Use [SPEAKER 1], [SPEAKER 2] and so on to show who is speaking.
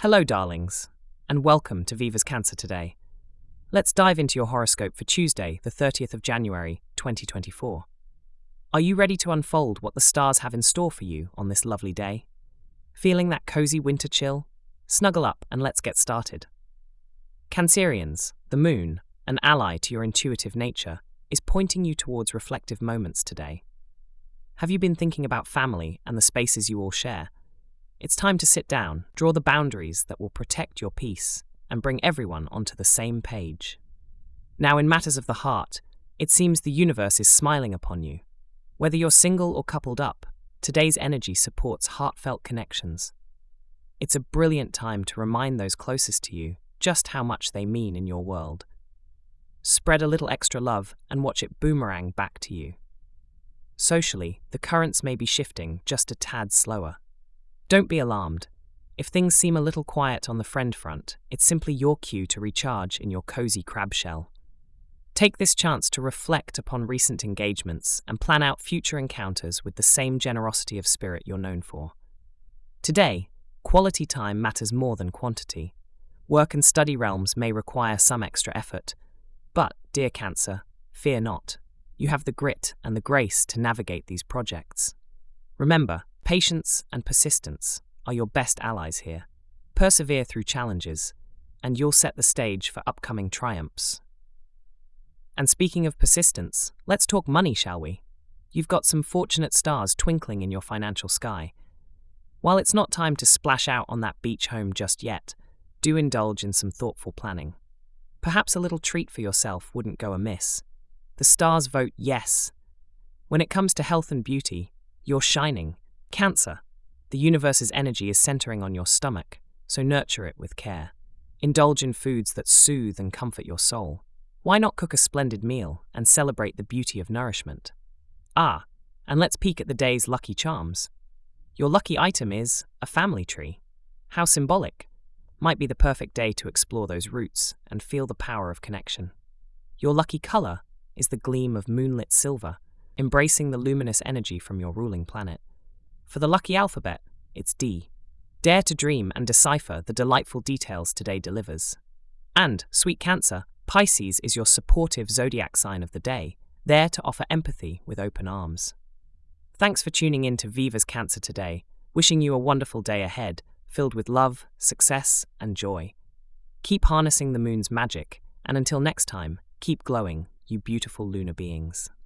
[SPEAKER 1] Hello, darlings, and welcome to Viva's Cancer Today. Let's dive into your horoscope for Tuesday, the 30th of January, 2024. Are you ready to unfold what the stars have in store for you on this lovely day? Feeling that cozy winter chill? Snuggle up and let's get started. Cancerians, the moon, an ally to your intuitive nature, is pointing you towards reflective moments today. Have you been thinking about family and the spaces you all share? It's time to sit down, draw the boundaries that will protect your peace, and bring everyone onto the same page. Now, in matters of the heart, it seems the universe is smiling upon you. Whether you're single or coupled up, today's energy supports heartfelt connections. It's a brilliant time to remind those closest to you just how much they mean in your world. Spread a little extra love and watch it boomerang back to you. Socially, the currents may be shifting just a tad slower. Don't be alarmed. If things seem a little quiet on the friend front, it's simply your cue to recharge in your cozy crab shell. Take this chance to reflect upon recent engagements and plan out future encounters with the same generosity of spirit you're known for. Today, quality time matters more than quantity. Work and study realms may require some extra effort. But, dear Cancer, fear not. You have the grit and the grace to navigate these projects. Remember, Patience and persistence are your best allies here. Persevere through challenges, and you'll set the stage for upcoming triumphs. And speaking of persistence, let's talk money, shall we? You've got some fortunate stars twinkling in your financial sky. While it's not time to splash out on that beach home just yet, do indulge in some thoughtful planning. Perhaps a little treat for yourself wouldn't go amiss. The stars vote yes. When it comes to health and beauty, you're shining Cancer. The universe's energy is centering on your stomach, so nurture it with care. Indulge in foods that soothe and comfort your soul. Why not cook a splendid meal and celebrate the beauty of nourishment? Ah, and let's peek at the day's lucky charms. Your lucky item is a family tree. How symbolic. Might be the perfect day to explore those roots and feel the power of connection. Your lucky color is the gleam of moonlit silver, embracing the luminous energy from your ruling planet. For the lucky alphabet, it's D. Dare to dream and decipher the delightful details today delivers. And, sweet Cancer, Pisces is your supportive zodiac sign of the day, there to offer empathy with open arms. Thanks for tuning in to Viva's Cancer today, wishing you a wonderful day ahead, filled with love, success, and joy. Keep harnessing the moon's magic, and until next time, keep glowing, you beautiful lunar beings.